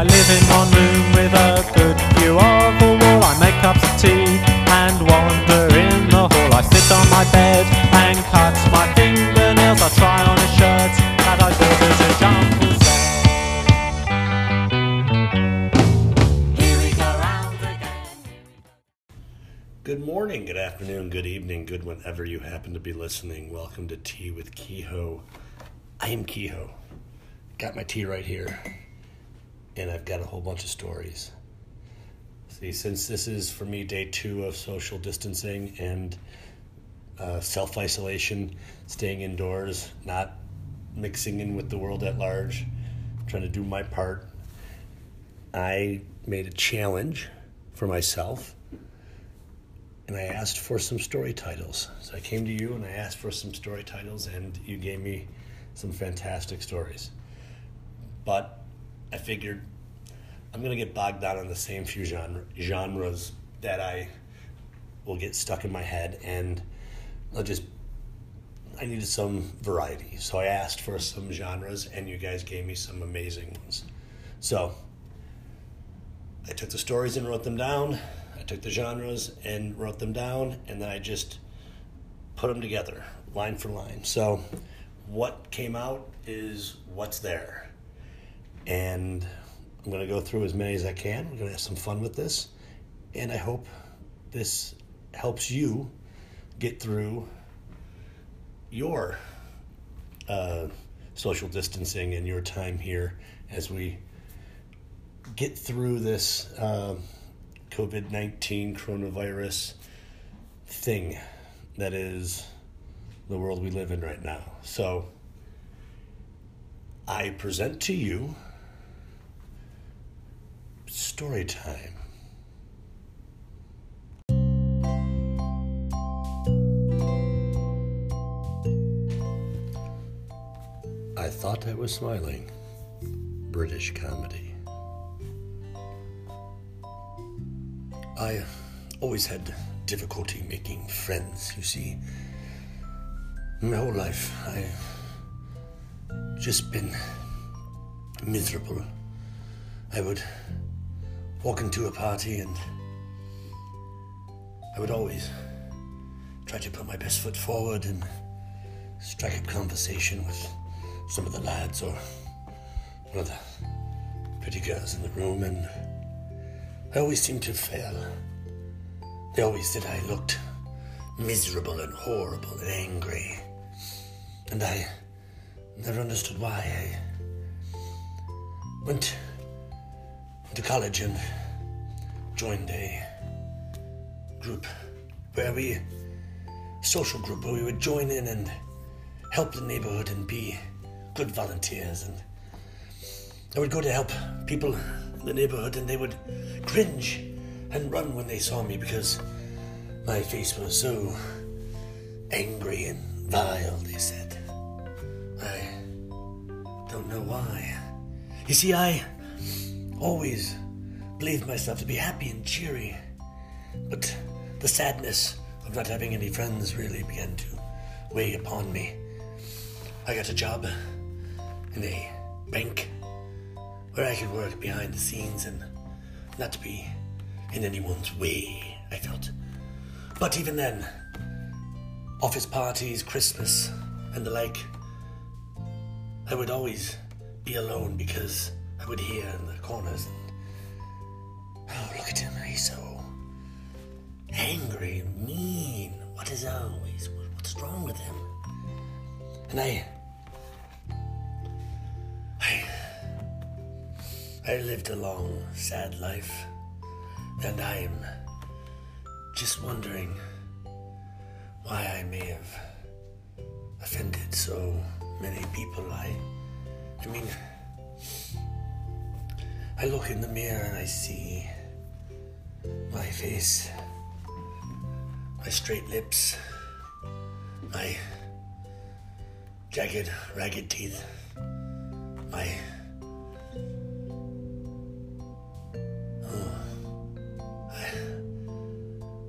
I live in one room with a good view of the wall. I make cups of tea and wander in the hall. I sit on my bed and cut my fingernails. I try on a shirt that I bought at a jumble sale. Good morning, good afternoon, good evening, good whenever you happen to be listening. Welcome to Tea with Kehoe. I am Kehoe. Got my tea right here, and I've got a whole bunch of stories. See, since this is for me day two of social distancing and uh, self isolation, staying indoors, not mixing in with the world at large, trying to do my part, I made a challenge for myself and I asked for some story titles. So I came to you and I asked for some story titles, and you gave me some fantastic stories. But I figured I'm to get bogged down on the same few genre, genres that I will get stuck in my head, and I'll just. I needed some variety. So I asked for some genres, and you guys gave me some amazing ones. So I took the stories and wrote them down. I took the genres and wrote them down, and then I just put them together, line for line. So, what came out is what's there. And I'm going to go through as many as I can. We're going to have some fun with this. And I hope this helps you get through your uh, social distancing and your time here as we get through this um COVID 19 coronavirus thing that is the world we live in right now. So, I present to you story time. I thought I was smiling. British comedy. I always had difficulty making friends, you see. My whole life, I've just been miserable. I would walk into a party and I would always try to put my best foot forward and strike up conversation with some of the lads or one of the pretty girls in the room and I always seemed to fail. They always said I looked miserable and horrible and angry. And I never understood why. I went to college and joined a group where we, social group, where we would join in and help the neighborhood and be good volunteers. And I would go to help people in the neighborhood and they would cringe and run when they saw me because my face was so angry and vile, they said. I don't know why. You see, I always believed myself to be happy and cheery, but the sadness of not having any friends really began to weigh upon me. I got a job in a bank where I could work behind the scenes and not be in anyone's way, I felt. But even then, office parties, Christmas, and the like, I would always be alone because I would hear in the corners and oh look at him, he's so angry and mean. What is always what's wrong with him? And I I I lived a long, sad life, and I'm just wondering why I may have offended so many people. I, I mean, I look in the mirror and I see my face, my straight lips, my jagged, ragged teeth, my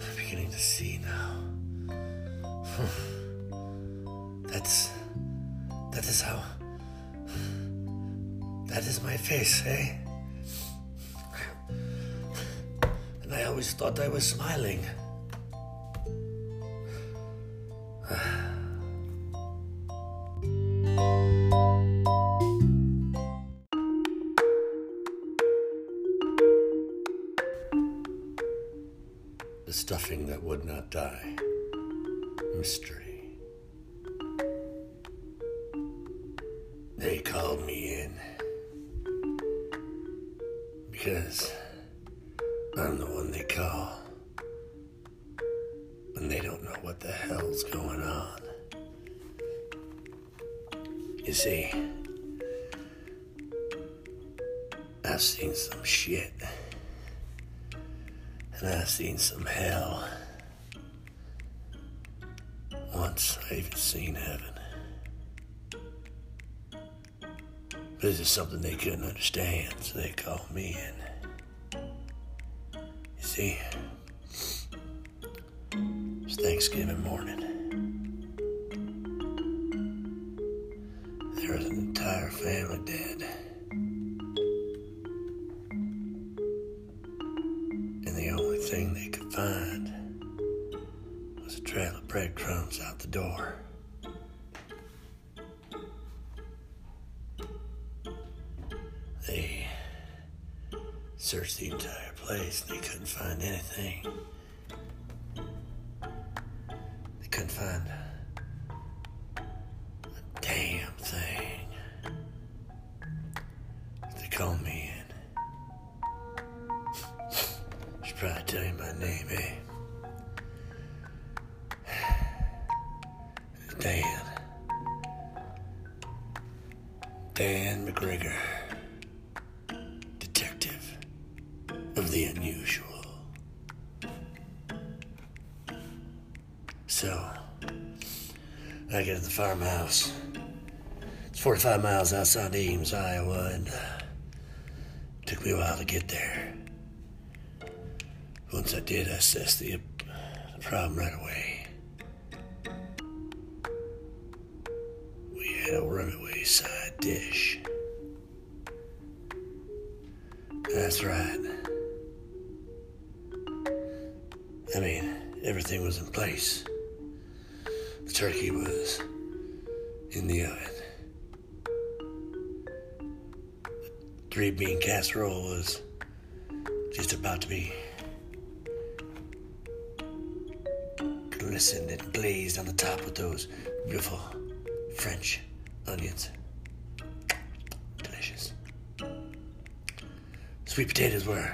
I'm beginning to see now. That's. That is how. That is my face, eh? Always thought I was smiling. When they don't know what the hell's going on. You see, I've seen some shit. And I've seen some hell. Once I even seen heaven. But this is something they couldn't understand, so they called me in. You see, Thanksgiving morning. There was an entire family dead. And the only thing they could find was a trail of breadcrumbs out the door. They searched the entire place and they couldn't find anything. Couldn't farmhouse. It's 45 miles outside Ames, Iowa, and uh, took me a while to get there. Once I did, I assessed the, the problem right away. We had a runaway side dish. That's right. I mean, everything was in place. The turkey was in the oven. Three bean casserole was just about to be glistened and glazed on the top with those beautiful French onions. Delicious. Sweet potatoes were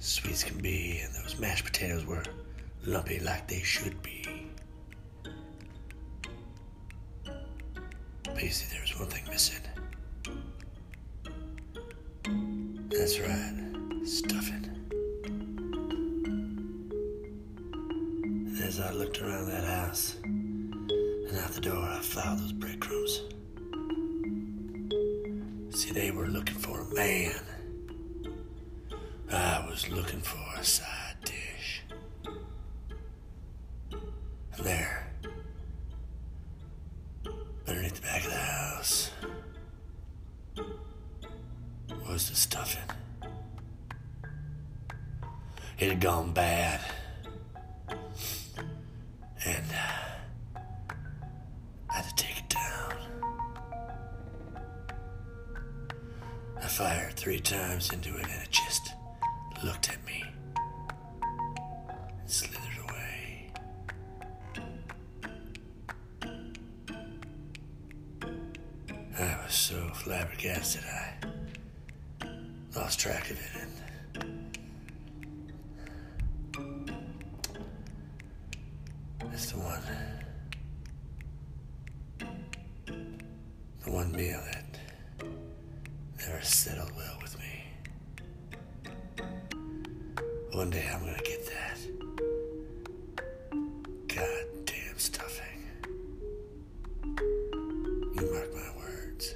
sweet as can be, and those mashed potatoes were lumpy like they should be. But you see, there was one thing missing. That's right, stuffing. And as I looked around that house and out the door, I found those breadcrumbs. See, they were looking for a man. I was looking for a side bad. And uh, I had to take it down. I fired three times into it and it just looked Stuffing. You mark my words.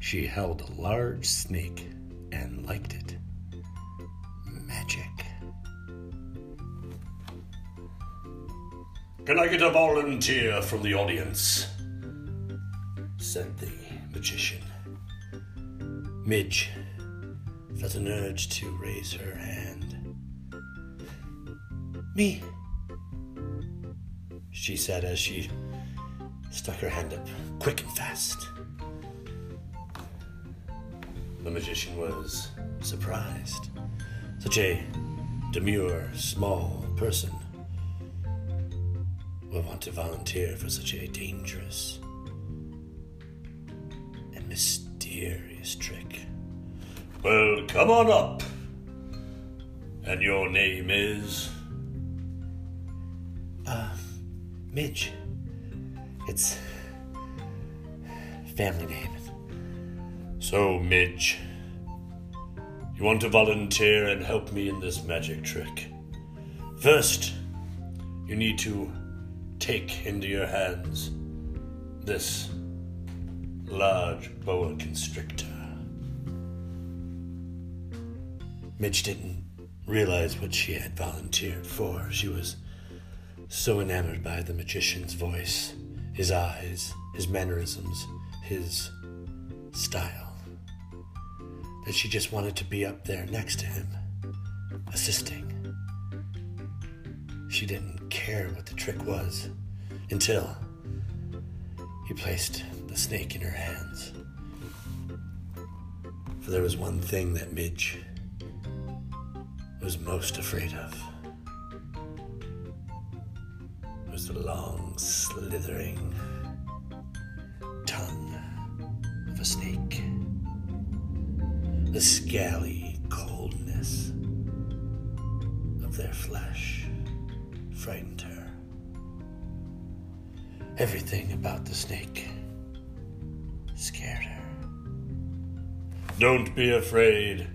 She held a large snake and liked it. Magic. Can I get a volunteer from the audience? said the magician. Midge felt an urge to raise her hand. Me, she said as she stuck her hand up quick and fast. The magician was surprised. Such a demure, small person would want to volunteer for such a dangerous and mysterious trick. Well, come on up. And your name is? Uh, Midge. It's family name. So, Midge, you want to volunteer and help me in this magic trick? First, you need to take into your hands this large boa constrictor. Midge didn't realize what she had volunteered for. She was so enamored by the magician's voice, his eyes, his mannerisms, his style, that she just wanted to be up there next to him, assisting. She didn't care what the trick was until he placed the snake in her hands. For there was one thing that Midge was most afraid of. It was the long, slithering tongue of a snake. The scaly coldness of their flesh frightened her. Everything about the snake scared her. Don't be afraid.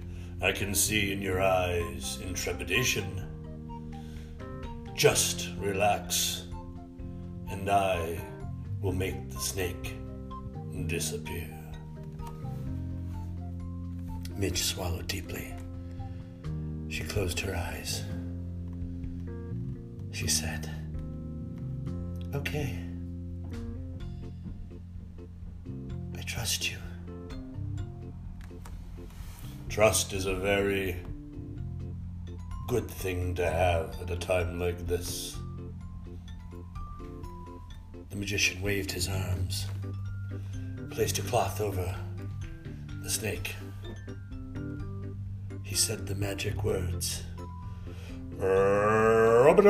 I can see in your eyes intrepidation. Just relax, and I will make the snake disappear. Midge swallowed deeply. She closed her eyes. She said, Okay. Trust you. Trust is a very good thing to have at a time like this. The magician waved his arms, placed a cloth over the snake. He said the magic words. Robido,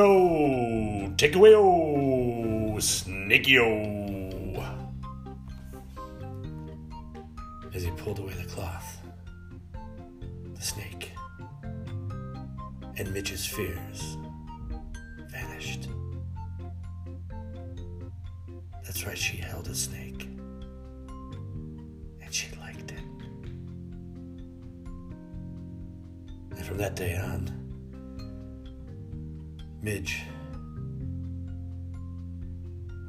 take away, oh, snakey, As he pulled away the cloth, the snake and Midge's fears vanished. That's right, she held a snake. And she liked it. And from that day on, Midge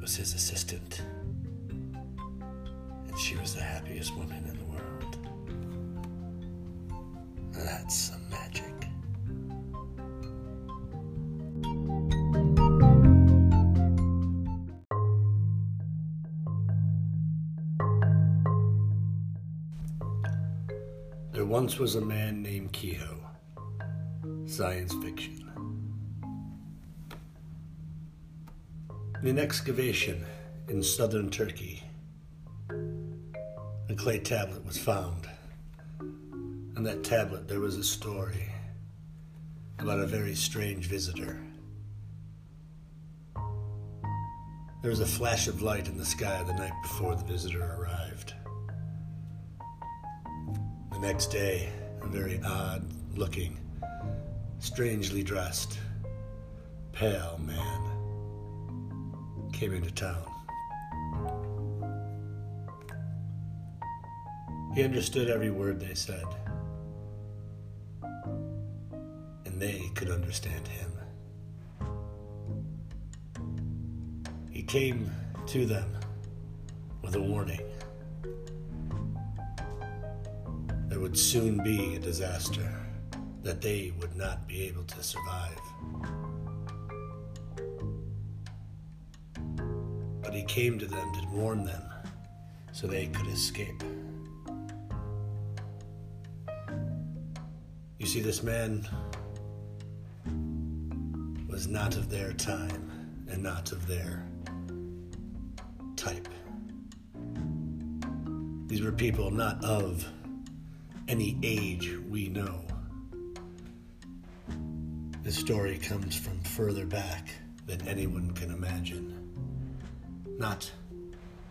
was his assistant. And she was the happiest woman some magic. There once was a man named Kehoe. Science fiction. In an excavation in southern Turkey, a clay tablet was found. On that tablet, there was a story about a very strange visitor. There was a flash of light in the sky the night before the visitor arrived. The next day, a very odd looking, strangely dressed, pale man came into town. He understood every word they said, they could understand him. He came to them with a warning. There would soon be a disaster that they would not be able to survive. but he came to them to warn them so they could escape. You see, this man not of their time and not of their type. These were people not of any age we know. This story comes from further back than anyone can imagine. Not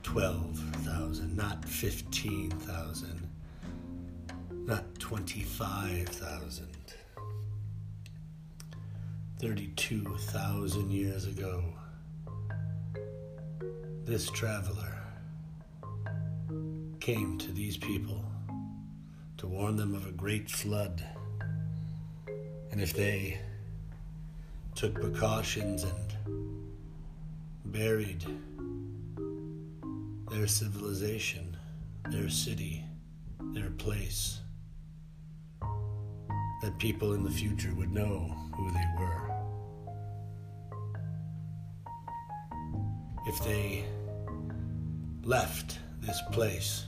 12,000, not 15,000, not 25,000. 32,000 years ago, this traveler came to these people to warn them of a great flood. And if they took precautions and buried their civilization, their city, their place, that people in the future would know who they were. If they left this place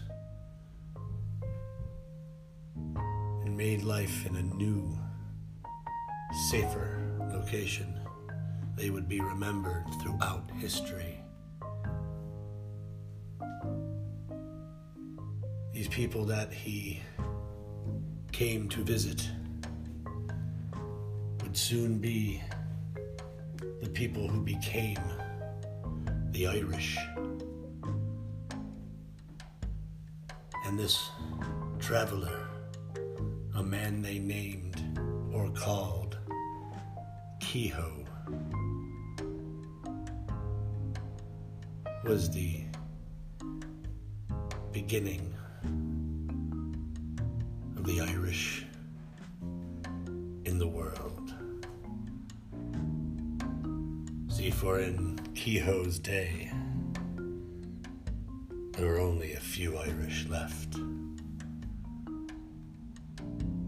and made life in a new, safer location, they would be remembered throughout history. These people that he came to visit would soon be the people who became the Irish. And this traveler, a man they named or called Kehoe, was the beginning of the Irish for in Kehoe's day, there were only a few Irish left. And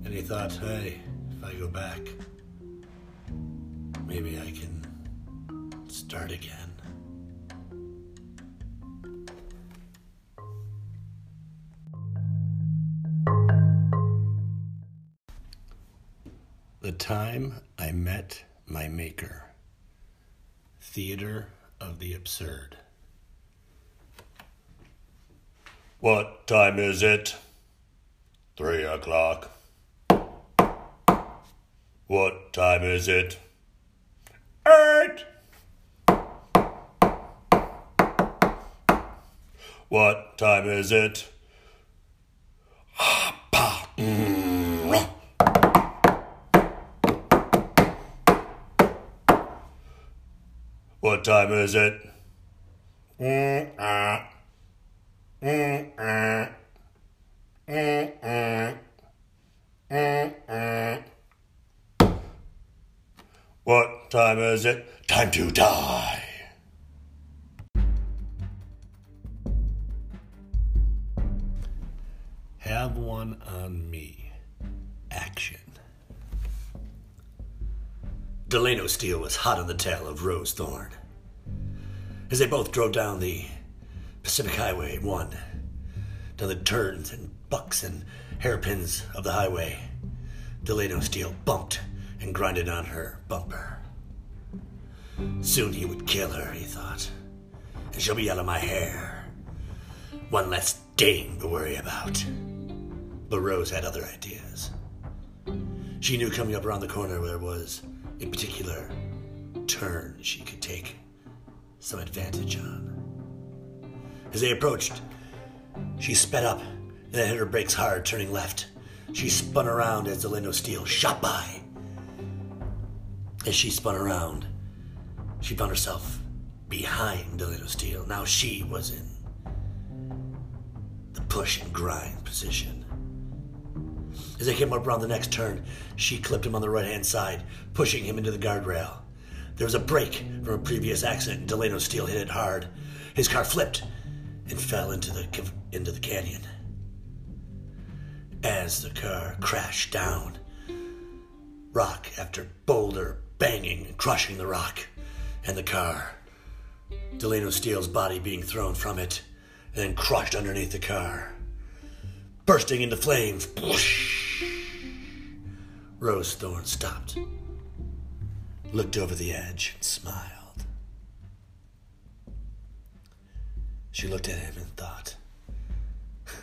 he thought, hey, if I go back, maybe I can start again. The time I met my maker. Theater of the Absurd. What time is it? Three o'clock. What time is it? Eight. What time is it? Ah, What time is it? What time is it? Time to die. Have one on me. Action. Delano Steele was hot on the tail of Rose Thorne. As they both drove down the Pacific Highway 1, down the turns and bucks and hairpins of the highway, Delano Steele bumped and grinded on her bumper. Soon he would kill her, he thought, and she'll be out of my hair. One less dame to worry about. But Rose had other ideas. She knew coming up around the corner there was a particular turn she could take some advantage on. As they approached, she sped up and then hit her brakes hard, turning left. She spun around as Delano Steele shot by. As she spun around, she found herself behind Delano Steele. Now she was in the push and grind position. As they came up around the next turn, she clipped him on the right hand side, pushing him into the guardrail. There was a break from a previous accident, and Delano Steele hit it hard. His car flipped and fell into the into the canyon. As the car crashed down, rock after boulder banging and crushing the rock, and the car Delano Steele's body being thrown from it and then crushed underneath the car. Bursting into flames. Rose Thorne stopped, looked over the edge, and smiled. She looked at him and thought,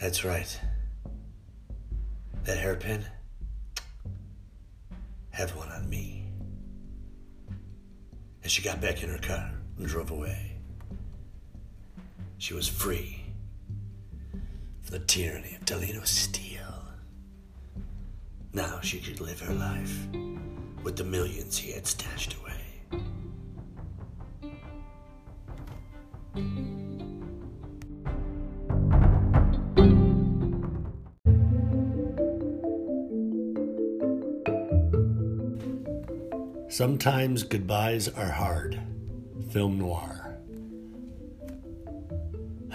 That's right. That hairpin, have one on me. And she got back in her car and drove away. She was free from the tyranny of Delano Steele. Now she could live her life with the millions he had stashed away. Sometimes goodbyes are hard. Film noir.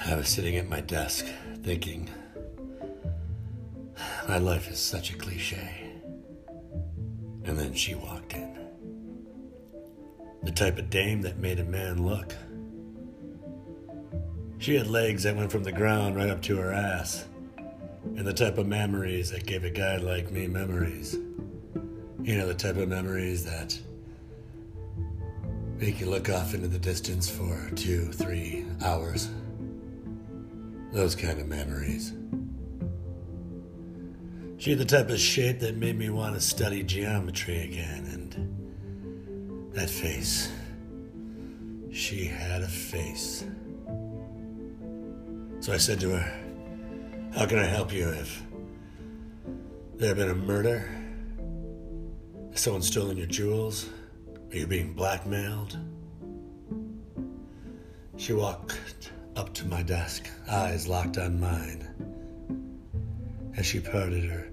I was sitting at my desk thinking, my life is such a cliche. And then she walked in. The type of dame that made a man look. She had legs that went from the ground right up to her ass. And the type of memories that gave a guy like me memories. You know, the type of memories that make you look off into the distance for two, three hours. Those kind of memories. She had the type of shape that made me want to study geometry again, and that face. She had a face. So I said to her, How can I help you if there had been a murder? Has someone stolen your jewels? Are you being blackmailed? She walked up to my desk, eyes locked on mine, as she parted her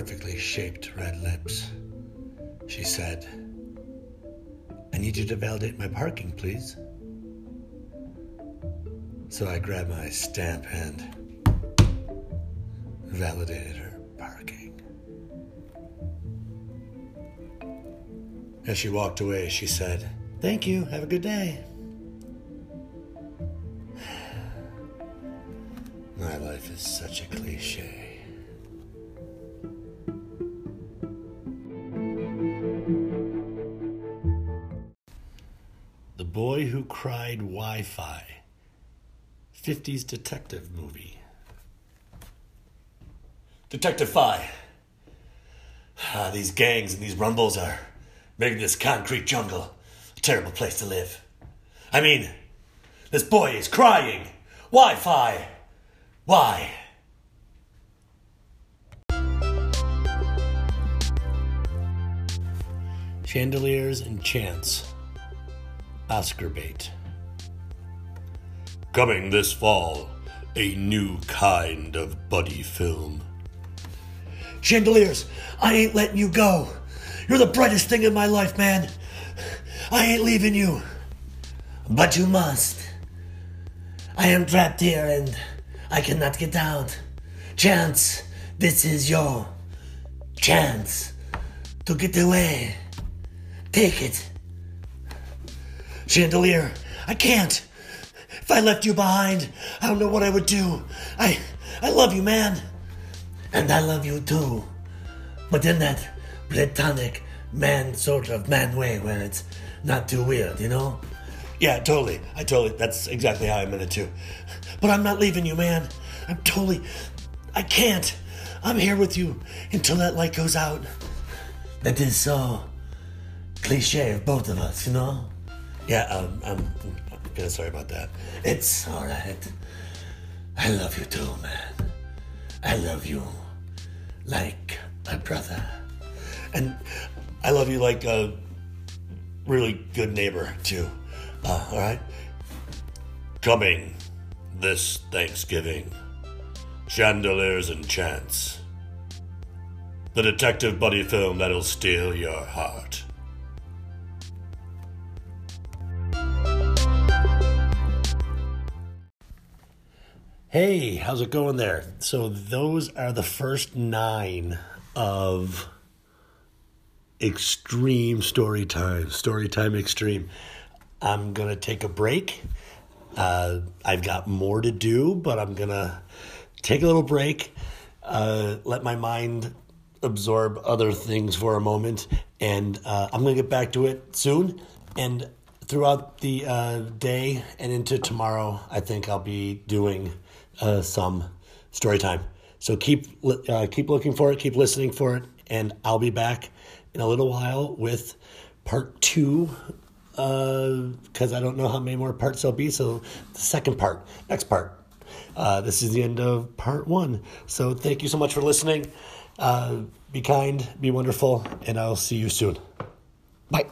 perfectly shaped red lips. She said, I need you to validate my parking, please. So I grabbed my stamp and validated her parking. As she walked away, she said, Thank you. Have a good day. My life is such a cliche. Cried Wi Fi 50s detective movie. Detective Fi. Ah, these gangs and these rumbles are making this concrete jungle a terrible place to live. I mean, this boy is crying. Wi Fi. Why? Chandeliers and Chants. Oscar bait. Coming this fall, a new kind of buddy film. Chandeliers, I ain't letting you go. You're the brightest thing in my life, man. I ain't leaving you. But you must. I am trapped here and I cannot get out. Chance, this is your chance to get away. Take it. Chandelier, I can't. If I left you behind, I don't know what I would do. I I love you, man. And I love you too. But in that platonic man sort of man way where it's not too weird, you know? Yeah, totally. I totally that's exactly how I meant it too. But I'm not leaving you, man. I'm totally I can't. I'm here with you until that light goes out. That is so cliche of both of us, you know? Yeah, um, I'm, I'm sorry about that. It's alright. I love you too, man. I love you like my brother. And I love you like a really good neighbor, too. Uh, alright? Coming this Thanksgiving Chandeliers and Chants. The detective buddy film that'll steal your heart. Hey, how's it going there? So, those are the first nine of extreme story time. Story time extreme. I'm going to take a break. Uh, I've got more to do, but I'm going to take a little break, uh, let my mind absorb other things for a moment, and uh, I'm going to get back to it soon. And throughout the uh, day and into tomorrow, I think I'll be doing uh, some story time. So keep uh, keep looking for it, keep listening for it, and I'll be back in a little while with part two because uh, I don't know how many more parts there'll be. So the second part, next part. Uh, this is the end of part one. So thank you so much for listening. Uh, be kind, be wonderful, and I'll see you soon. Bye.